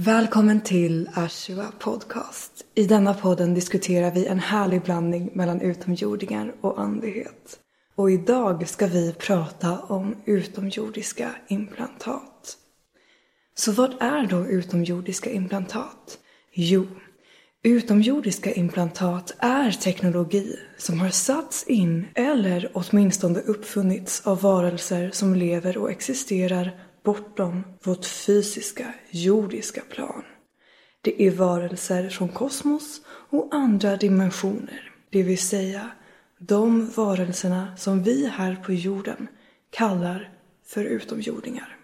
Välkommen till Ashua Podcast. I denna podden diskuterar vi en härlig blandning mellan utomjordingar och andlighet. Och idag ska vi prata om utomjordiska implantat. Så vad är då utomjordiska implantat? Jo, utomjordiska implantat är teknologi som har satts in eller åtminstone uppfunnits av varelser som lever och existerar bortom vårt fysiska, jordiska plan. Det är varelser från kosmos och andra dimensioner, det vill säga de varelserna som vi här på jorden kallar för utomjordingar.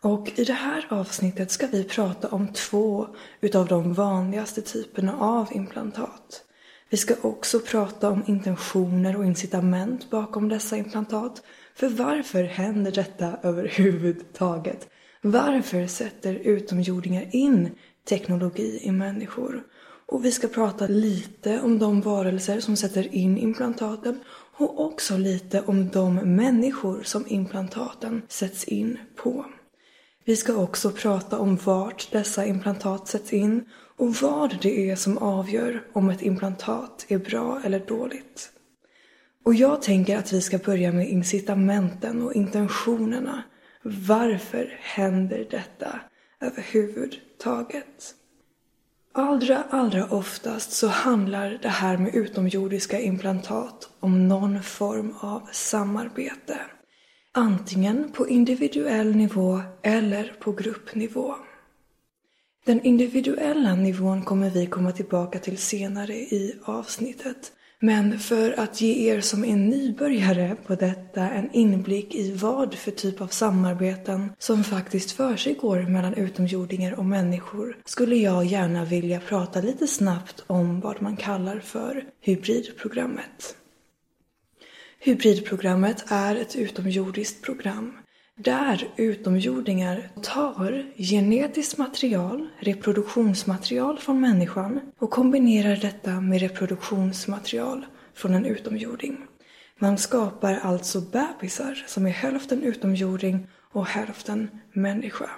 Och i det här avsnittet ska vi prata om två utav de vanligaste typerna av implantat. Vi ska också prata om intentioner och incitament bakom dessa implantat för varför händer detta överhuvudtaget? Varför sätter utomjordingar in teknologi i människor? Och vi ska prata lite om de varelser som sätter in implantaten och också lite om de människor som implantaten sätts in på. Vi ska också prata om vart dessa implantat sätts in och vad det är som avgör om ett implantat är bra eller dåligt. Och jag tänker att vi ska börja med incitamenten och intentionerna. Varför händer detta överhuvudtaget? Allra, allra oftast så handlar det här med utomjordiska implantat om någon form av samarbete. Antingen på individuell nivå eller på gruppnivå. Den individuella nivån kommer vi komma tillbaka till senare i avsnittet. Men för att ge er som är nybörjare på detta en inblick i vad för typ av samarbeten som faktiskt försiggår mellan utomjordingar och människor skulle jag gärna vilja prata lite snabbt om vad man kallar för hybridprogrammet. Hybridprogrammet är ett utomjordiskt program där utomjordingar tar genetiskt material, reproduktionsmaterial från människan och kombinerar detta med reproduktionsmaterial från en utomjording. Man skapar alltså bebisar som är hälften utomjording och hälften människa.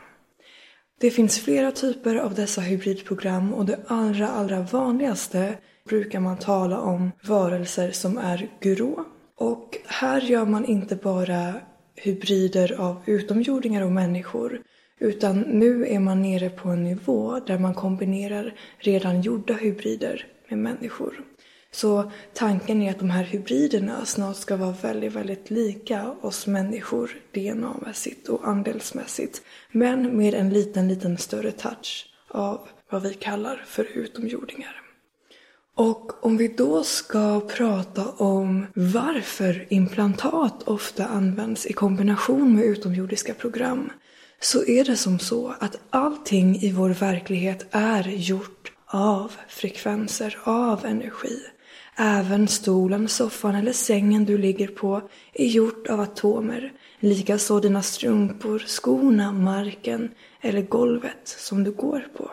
Det finns flera typer av dessa hybridprogram och det allra, allra vanligaste brukar man tala om varelser som är grå. Och här gör man inte bara hybrider av utomjordingar och människor. Utan nu är man nere på en nivå där man kombinerar redan gjorda hybrider med människor. Så tanken är att de här hybriderna snart ska vara väldigt, väldigt lika oss människor DNA-mässigt och andelsmässigt. Men med en liten, liten större touch av vad vi kallar för utomjordingar. Och om vi då ska prata om varför implantat ofta används i kombination med utomjordiska program så är det som så att allting i vår verklighet är gjort av frekvenser, av energi. Även stolen, soffan eller sängen du ligger på är gjort av atomer. Likaså dina strumpor, skorna, marken eller golvet som du går på.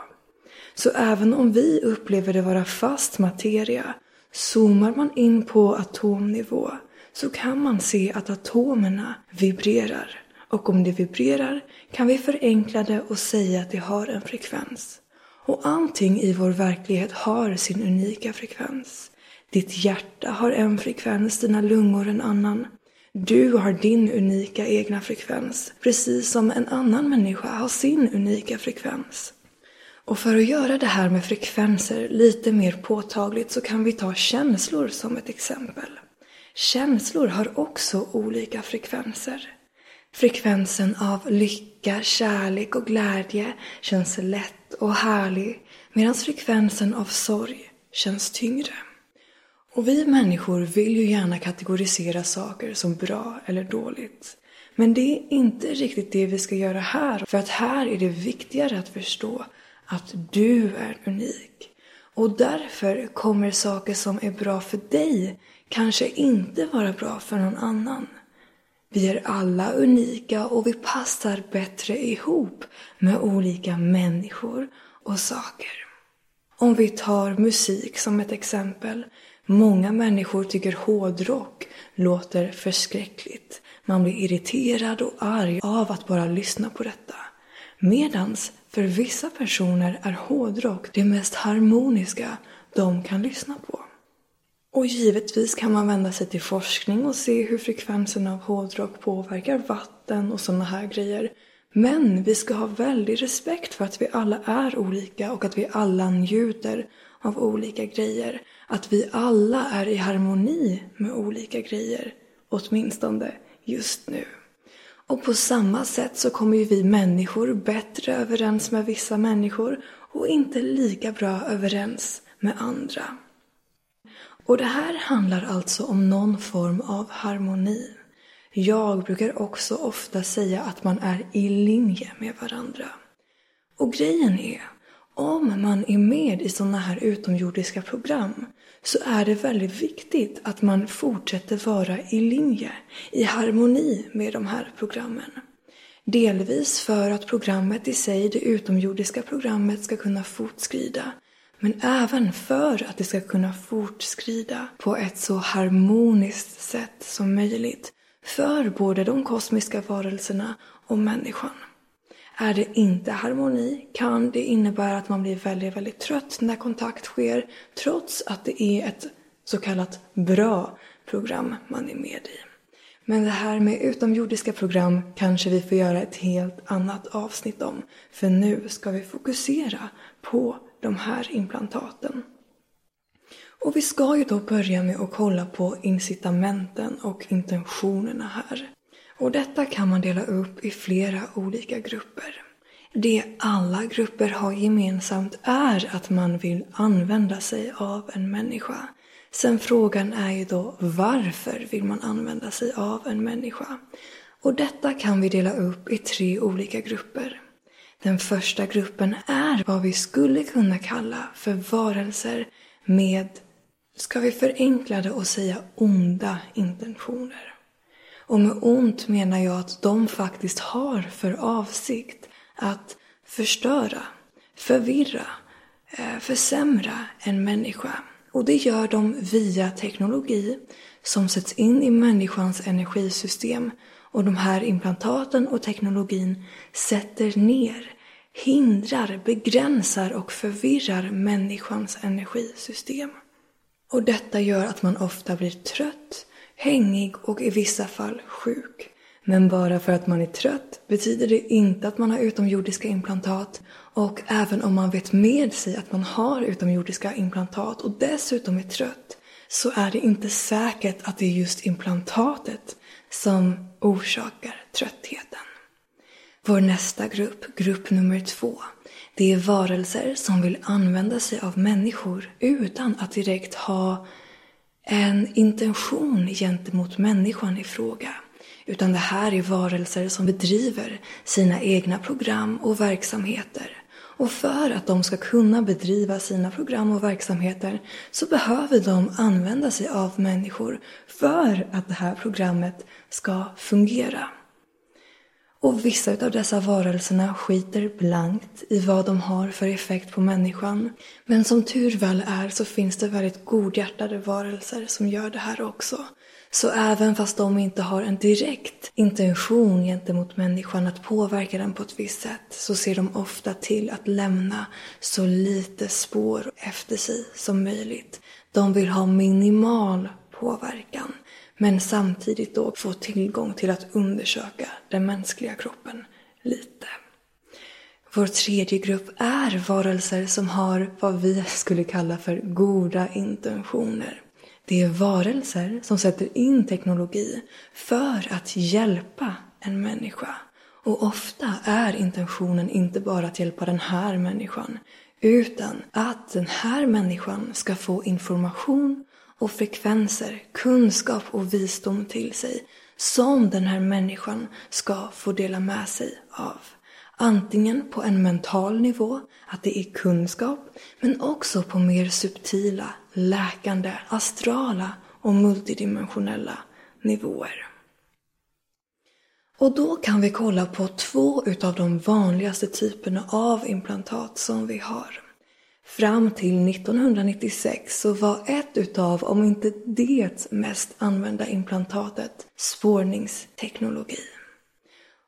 Så även om vi upplever det vara fast materia, zoomar man in på atomnivå så kan man se att atomerna vibrerar. Och om det vibrerar kan vi förenkla det och säga att det har en frekvens. Och allting i vår verklighet har sin unika frekvens. Ditt hjärta har en frekvens, dina lungor en annan. Du har din unika egna frekvens, precis som en annan människa har sin unika frekvens. Och för att göra det här med frekvenser lite mer påtagligt så kan vi ta känslor som ett exempel. Känslor har också olika frekvenser. Frekvensen av lycka, kärlek och glädje känns lätt och härlig medan frekvensen av sorg känns tyngre. Och vi människor vill ju gärna kategorisera saker som bra eller dåligt. Men det är inte riktigt det vi ska göra här, för att här är det viktigare att förstå att du är unik. Och därför kommer saker som är bra för dig kanske inte vara bra för någon annan. Vi är alla unika och vi passar bättre ihop med olika människor och saker. Om vi tar musik som ett exempel. Många människor tycker hårdrock låter förskräckligt. Man blir irriterad och arg av att bara lyssna på detta. Medans för vissa personer är hårdrock det mest harmoniska de kan lyssna på. Och givetvis kan man vända sig till forskning och se hur frekvensen av hårdrock påverkar vatten och sådana här grejer. Men vi ska ha väldig respekt för att vi alla är olika och att vi alla njuter av olika grejer. Att vi alla är i harmoni med olika grejer. Åtminstone just nu. Och på samma sätt så kommer ju vi människor bättre överens med vissa människor och inte lika bra överens med andra. Och det här handlar alltså om någon form av harmoni. Jag brukar också ofta säga att man är i linje med varandra. Och grejen är, om man är med i sådana här utomjordiska program så är det väldigt viktigt att man fortsätter vara i linje, i harmoni med de här programmen. Delvis för att programmet i sig, det utomjordiska programmet, ska kunna fortskrida. Men även för att det ska kunna fortskrida på ett så harmoniskt sätt som möjligt för både de kosmiska varelserna och människan. Är det inte harmoni kan det innebära att man blir väldigt, väldigt trött när kontakt sker trots att det är ett så kallat bra program man är med i. Men det här med utomjordiska program kanske vi får göra ett helt annat avsnitt om. För nu ska vi fokusera på de här implantaten. Och vi ska ju då börja med att kolla på incitamenten och intentionerna här. Och detta kan man dela upp i flera olika grupper. Det alla grupper har gemensamt är att man vill använda sig av en människa. Sen frågan är ju då varför vill man använda sig av en människa? Och detta kan vi dela upp i tre olika grupper. Den första gruppen är vad vi skulle kunna kalla för varelser med, ska vi förenkla det och säga onda intentioner. Och med ont menar jag att de faktiskt har för avsikt att förstöra, förvirra, eh, försämra en människa. Och det gör de via teknologi som sätts in i människans energisystem. Och de här implantaten och teknologin sätter ner, hindrar, begränsar och förvirrar människans energisystem. Och detta gör att man ofta blir trött, hängig och i vissa fall sjuk. Men bara för att man är trött betyder det inte att man har utomjordiska implantat och även om man vet med sig att man har utomjordiska implantat och dessutom är trött så är det inte säkert att det är just implantatet som orsakar tröttheten. Vår nästa grupp, grupp nummer två, det är varelser som vill använda sig av människor utan att direkt ha en intention gentemot människan i fråga. Utan det här är varelser som bedriver sina egna program och verksamheter. Och för att de ska kunna bedriva sina program och verksamheter så behöver de använda sig av människor för att det här programmet ska fungera. Och vissa av dessa varelserna skiter blankt i vad de har för effekt på människan. Men som tur väl är så finns det väldigt godhjärtade varelser som gör det här också. Så även fast de inte har en direkt intention gentemot människan att påverka den på ett visst sätt så ser de ofta till att lämna så lite spår efter sig som möjligt. De vill ha minimal påverkan men samtidigt då få tillgång till att undersöka den mänskliga kroppen lite. Vår tredje grupp är varelser som har vad vi skulle kalla för goda intentioner. Det är varelser som sätter in teknologi för att hjälpa en människa. Och ofta är intentionen inte bara att hjälpa den här människan, utan att den här människan ska få information och frekvenser, kunskap och visdom till sig som den här människan ska få dela med sig av. Antingen på en mental nivå, att det är kunskap, men också på mer subtila, läkande, astrala och multidimensionella nivåer. Och då kan vi kolla på två utav de vanligaste typerna av implantat som vi har. Fram till 1996 så var ett utav, om inte det mest använda implantatet, spårningsteknologi.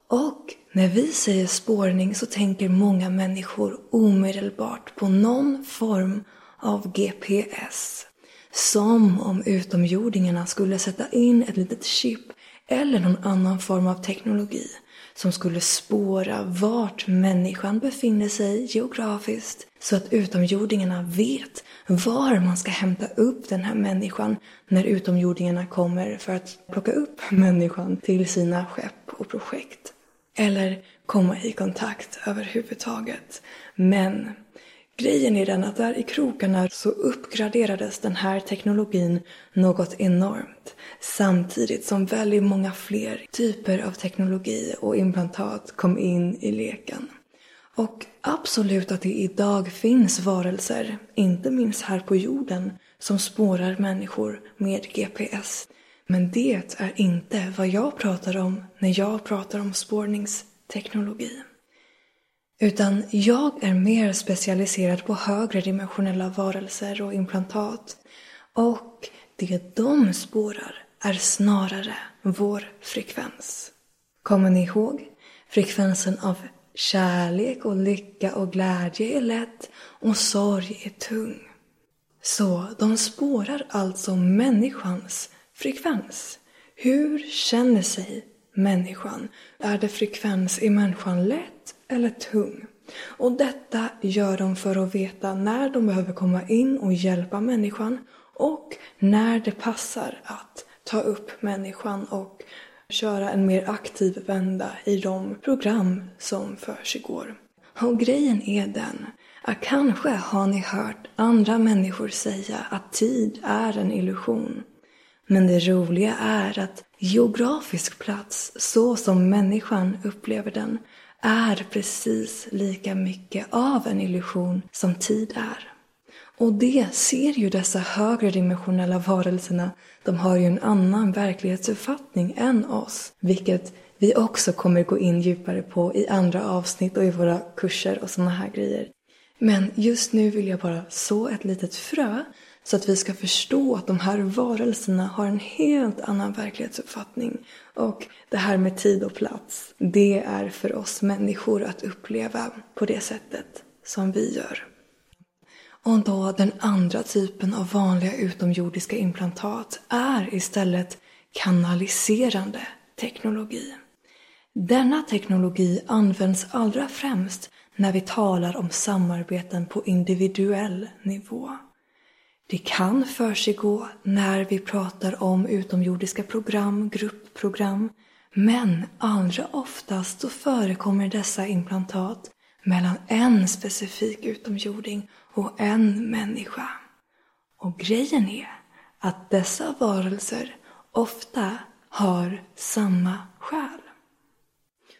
Och när vi säger spårning så tänker många människor omedelbart på någon form av GPS. Som om utomjordingarna skulle sätta in ett litet chip eller någon annan form av teknologi som skulle spåra vart människan befinner sig geografiskt så att utomjordingarna vet var man ska hämta upp den här människan när utomjordingarna kommer för att plocka upp människan till sina skepp och projekt. Eller komma i kontakt överhuvudtaget. Men Grejen är den att där i krokarna så uppgraderades den här teknologin något enormt. Samtidigt som väldigt många fler typer av teknologi och implantat kom in i leken. Och absolut att det idag finns varelser, inte minst här på jorden, som spårar människor med GPS. Men det är inte vad jag pratar om när jag pratar om spårningsteknologi. Utan jag är mer specialiserad på högre dimensionella varelser och implantat. Och det de spårar är snarare vår frekvens. Kommer ni ihåg? Frekvensen av kärlek och lycka och glädje är lätt och sorg är tung. Så de spårar alltså människans frekvens. Hur känner sig människan? Är det frekvens i människan lätt eller tung? Och detta gör de för att veta när de behöver komma in och hjälpa människan och när det passar att ta upp människan och köra en mer aktiv vända i de program som försiggår. Och grejen är den att kanske har ni hört andra människor säga att tid är en illusion. Men det roliga är att geografisk plats, så som människan upplever den, är precis lika mycket av en illusion som tid är. Och det ser ju dessa högre dimensionella varelserna. De har ju en annan verklighetsuppfattning än oss, vilket vi också kommer gå in djupare på i andra avsnitt och i våra kurser och sådana här grejer. Men just nu vill jag bara så ett litet frö så att vi ska förstå att de här varelserna har en helt annan verklighetsuppfattning. Och det här med tid och plats, det är för oss människor att uppleva på det sättet som vi gör. Och då den andra typen av vanliga utomjordiska implantat är istället kanaliserande teknologi. Denna teknologi används allra främst när vi talar om samarbeten på individuell nivå. Det kan försiggå när vi pratar om utomjordiska program, gruppprogram, men allra oftast så förekommer dessa implantat mellan en specifik utomjording och en människa. Och grejen är att dessa varelser ofta har samma själ.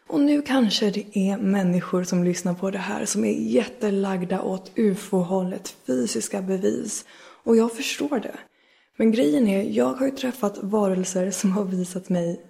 Och nu kanske det är människor som lyssnar på det här som är jättelagda åt ufo-hållet, fysiska bevis och jag förstår det. Men grejen är, jag har ju träffat varelser som har visat mig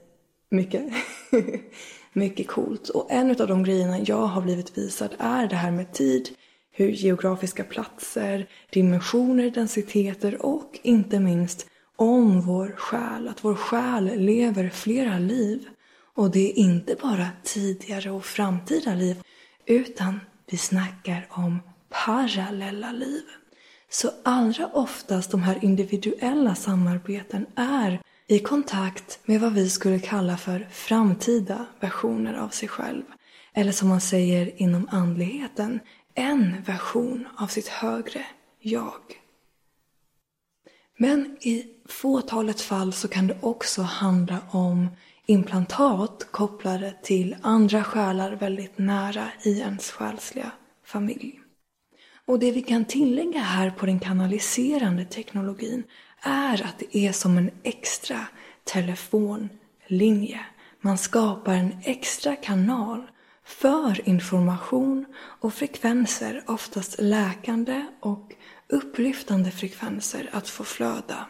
mycket. mycket coolt. Och en av de grejerna jag har blivit visad är det här med tid, hur geografiska platser, dimensioner, densiteter och inte minst om vår själ. Att vår själ lever flera liv. Och det är inte bara tidigare och framtida liv utan vi snackar om parallella liv. Så allra oftast de här individuella samarbeten är i kontakt med vad vi skulle kalla för framtida versioner av sig själv. Eller som man säger inom andligheten, en version av sitt högre jag. Men i fåtalet fall så kan det också handla om implantat kopplade till andra själar väldigt nära i ens själsliga familj. Och det vi kan tillägga här på den kanaliserande teknologin är att det är som en extra telefonlinje. Man skapar en extra kanal för information och frekvenser, oftast läkande och upplyftande frekvenser att få flöda.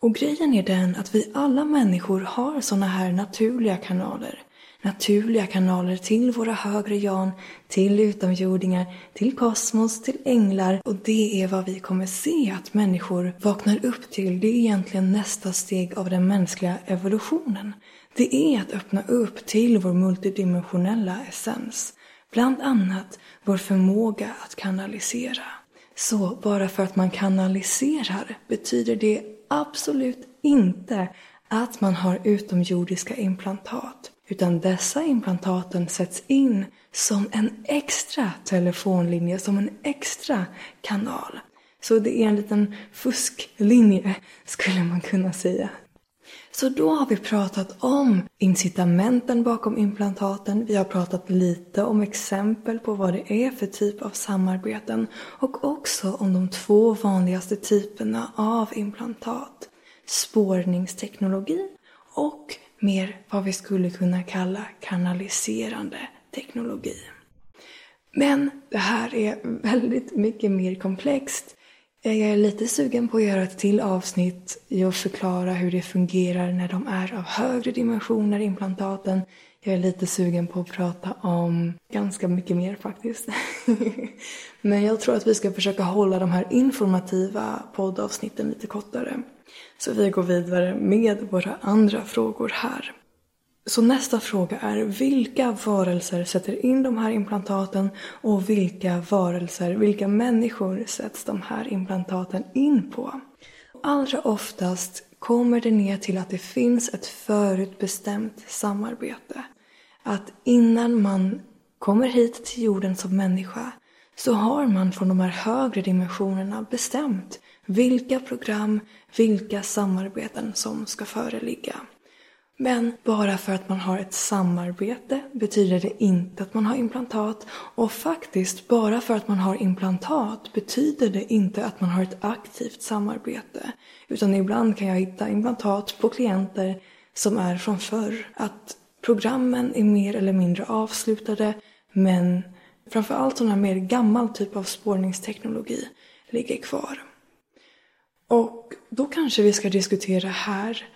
Och grejen är den att vi alla människor har sådana här naturliga kanaler naturliga kanaler till våra högre jan, till utomjordingar, till kosmos, till änglar. Och det är vad vi kommer se att människor vaknar upp till. Det är egentligen nästa steg av den mänskliga evolutionen. det är att öppna upp till vår multidimensionella essens. Bland annat vår förmåga att kanalisera. Så bara för att man kanaliserar betyder det absolut inte att man har utomjordiska implantat. Utan dessa implantaten sätts in som en extra telefonlinje, som en extra kanal. Så det är en liten fusklinje, skulle man kunna säga. Så då har vi pratat om incitamenten bakom implantaten. Vi har pratat lite om exempel på vad det är för typ av samarbeten och också om de två vanligaste typerna av implantat. Spårningsteknologi och mer vad vi skulle kunna kalla kanaliserande teknologi. Men det här är väldigt mycket mer komplext. Jag är lite sugen på att göra ett till avsnitt i att förklara hur det fungerar när de är av högre dimensioner, implantaten. Jag är lite sugen på att prata om ganska mycket mer faktiskt. Men jag tror att vi ska försöka hålla de här informativa poddavsnitten lite kortare. Så vi går vidare med våra andra frågor här. Så nästa fråga är vilka varelser sätter in de här implantaten och vilka varelser, vilka människor sätts de här implantaten in på? Allra oftast kommer det ner till att det finns ett förutbestämt samarbete. Att innan man kommer hit till jorden som människa så har man från de här högre dimensionerna bestämt vilka program, vilka samarbeten som ska föreligga. Men bara för att man har ett samarbete betyder det inte att man har implantat. Och faktiskt, bara för att man har implantat betyder det inte att man har ett aktivt samarbete. Utan ibland kan jag hitta implantat på klienter som är från förr. Att programmen är mer eller mindre avslutade men framförallt sån här mer gammal typ av spårningsteknologi ligger kvar. Och då kanske vi ska diskutera här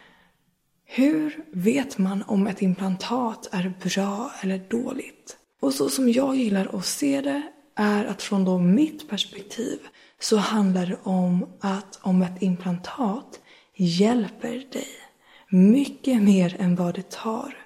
hur vet man om ett implantat är bra eller dåligt? Och så som jag gillar att se det är att från då mitt perspektiv så handlar det om att om ett implantat hjälper dig mycket mer än vad det tar.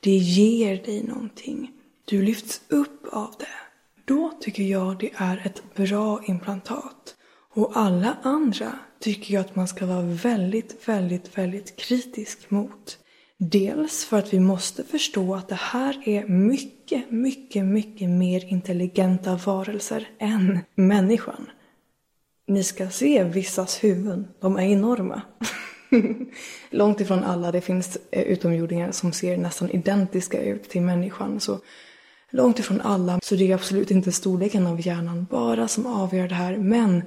Det ger dig någonting. Du lyfts upp av det. Då tycker jag det är ett bra implantat. Och alla andra tycker jag att man ska vara väldigt, väldigt, väldigt kritisk mot. Dels för att vi måste förstå att det här är mycket, mycket, mycket mer intelligenta varelser än människan. Ni ska se vissas huvuden, de är enorma. Långt ifrån alla, det finns eh, utomjordingar som ser nästan identiska ut till människan. Så långt ifrån alla, så det är absolut inte storleken av hjärnan bara som avgör det här. Men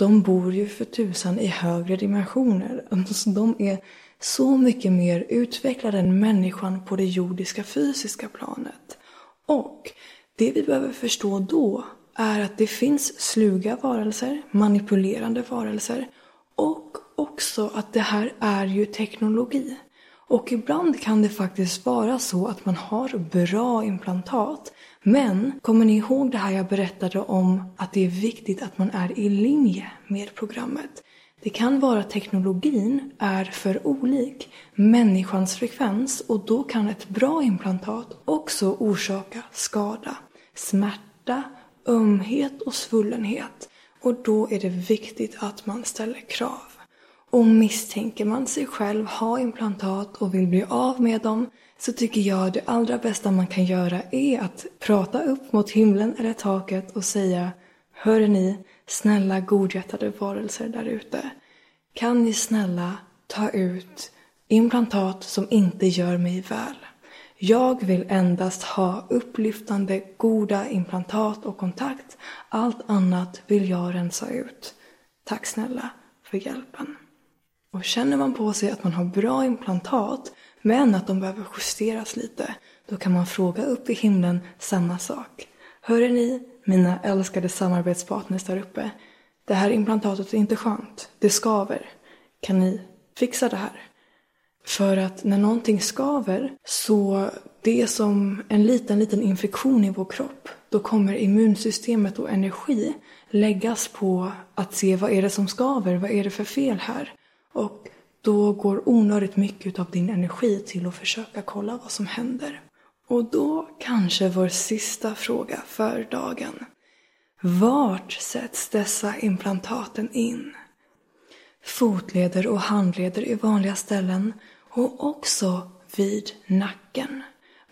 de bor ju för tusan i högre dimensioner. Alltså, de är så mycket mer utvecklade än människan på det jordiska fysiska planet. Och det vi behöver förstå då är att det finns sluga varelser, manipulerande varelser och också att det här är ju teknologi. Och ibland kan det faktiskt vara så att man har bra implantat men kommer ni ihåg det här jag berättade om att det är viktigt att man är i linje med programmet? Det kan vara att teknologin är för olik människans frekvens och då kan ett bra implantat också orsaka skada, smärta, ömhet och svullenhet. Och då är det viktigt att man ställer krav. Och misstänker man sig själv ha implantat och vill bli av med dem så tycker jag det allra bästa man kan göra är att prata upp mot himlen eller taket och säga Hör ni, snälla godhjärtade varelser där ute. Kan ni snälla ta ut implantat som inte gör mig väl? Jag vill endast ha upplyftande, goda implantat och kontakt. Allt annat vill jag rensa ut. Tack snälla för hjälpen. Och känner man på sig att man har bra implantat men att de behöver justeras lite, då kan man fråga upp i himlen samma sak. Hör ni, mina älskade samarbetspartners där uppe? Det här implantatet är inte skönt. Det skaver. Kan ni fixa det här? För att när någonting skaver så det är som en liten, liten infektion i vår kropp. Då kommer immunsystemet och energi läggas på att se vad är det som skaver, vad är det för fel här? Och då går onödigt mycket av din energi till att försöka kolla vad som händer. Och då kanske vår sista fråga för dagen. Vart sätts dessa implantaten in? Fotleder och handleder är vanliga ställen och också vid nacken.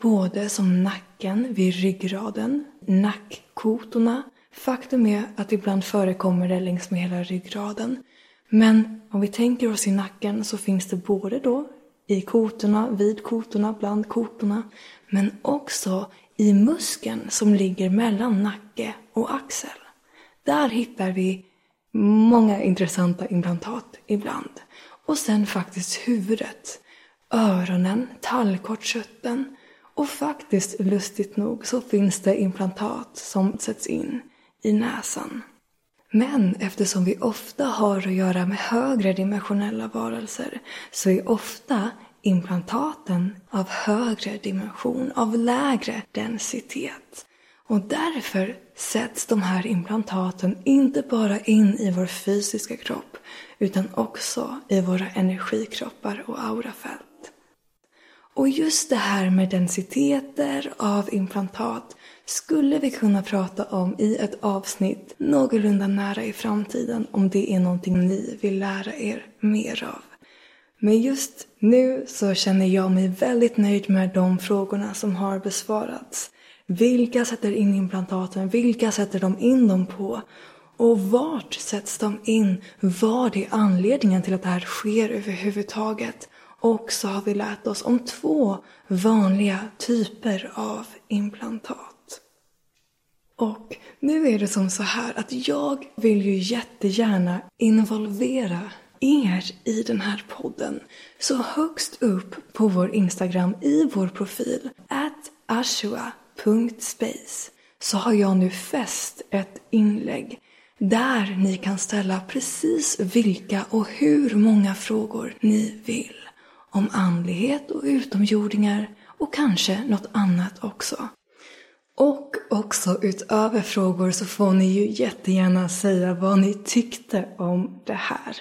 Både som nacken vid ryggraden, nackkotorna. Faktum är att ibland förekommer det längs med hela ryggraden. Men om vi tänker oss i nacken så finns det både då i kotorna, vid kotorna, bland kotorna, men också i muskeln som ligger mellan nacke och axel. Där hittar vi många intressanta implantat ibland. Och sen faktiskt huvudet, öronen, tallkottkötten och faktiskt lustigt nog så finns det implantat som sätts in i näsan. Men eftersom vi ofta har att göra med högre dimensionella varelser så är ofta implantaten av högre dimension, av lägre densitet. Och därför sätts de här implantaten inte bara in i vår fysiska kropp utan också i våra energikroppar och aurafält. Och just det här med densiteter av implantat skulle vi kunna prata om i ett avsnitt någorlunda nära i framtiden om det är någonting ni vill lära er mer av. Men just nu så känner jag mig väldigt nöjd med de frågorna som har besvarats. Vilka sätter in implantaten? Vilka sätter de in dem på? Och vart sätts de in? Vad är anledningen till att det här sker överhuvudtaget? Och så har vi lärt oss om två vanliga typer av implantat. Och nu är det som så här att jag vill ju jättegärna involvera er i den här podden. Så högst upp på vår Instagram i vår profil, at ashua.space, så har jag nu fäst ett inlägg där ni kan ställa precis vilka och hur många frågor ni vill. Om andlighet och utomjordingar och kanske något annat också. Och också utöver frågor så får ni ju jättegärna säga vad ni tyckte om det här.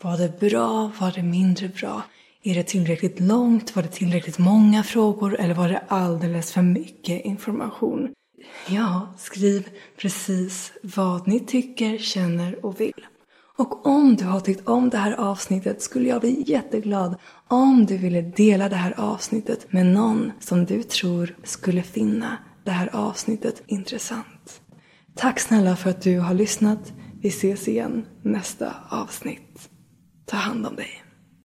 Var det bra? Var det mindre bra? Är det tillräckligt långt? Var det tillräckligt många frågor? Eller var det alldeles för mycket information? Ja, skriv precis vad ni tycker, känner och vill. Och om du har tyckt om det här avsnittet skulle jag bli jätteglad om du ville dela det här avsnittet med någon som du tror skulle finna det här avsnittet intressant. Tack snälla för att du har lyssnat. Vi ses igen nästa avsnitt. Ta hand om dig.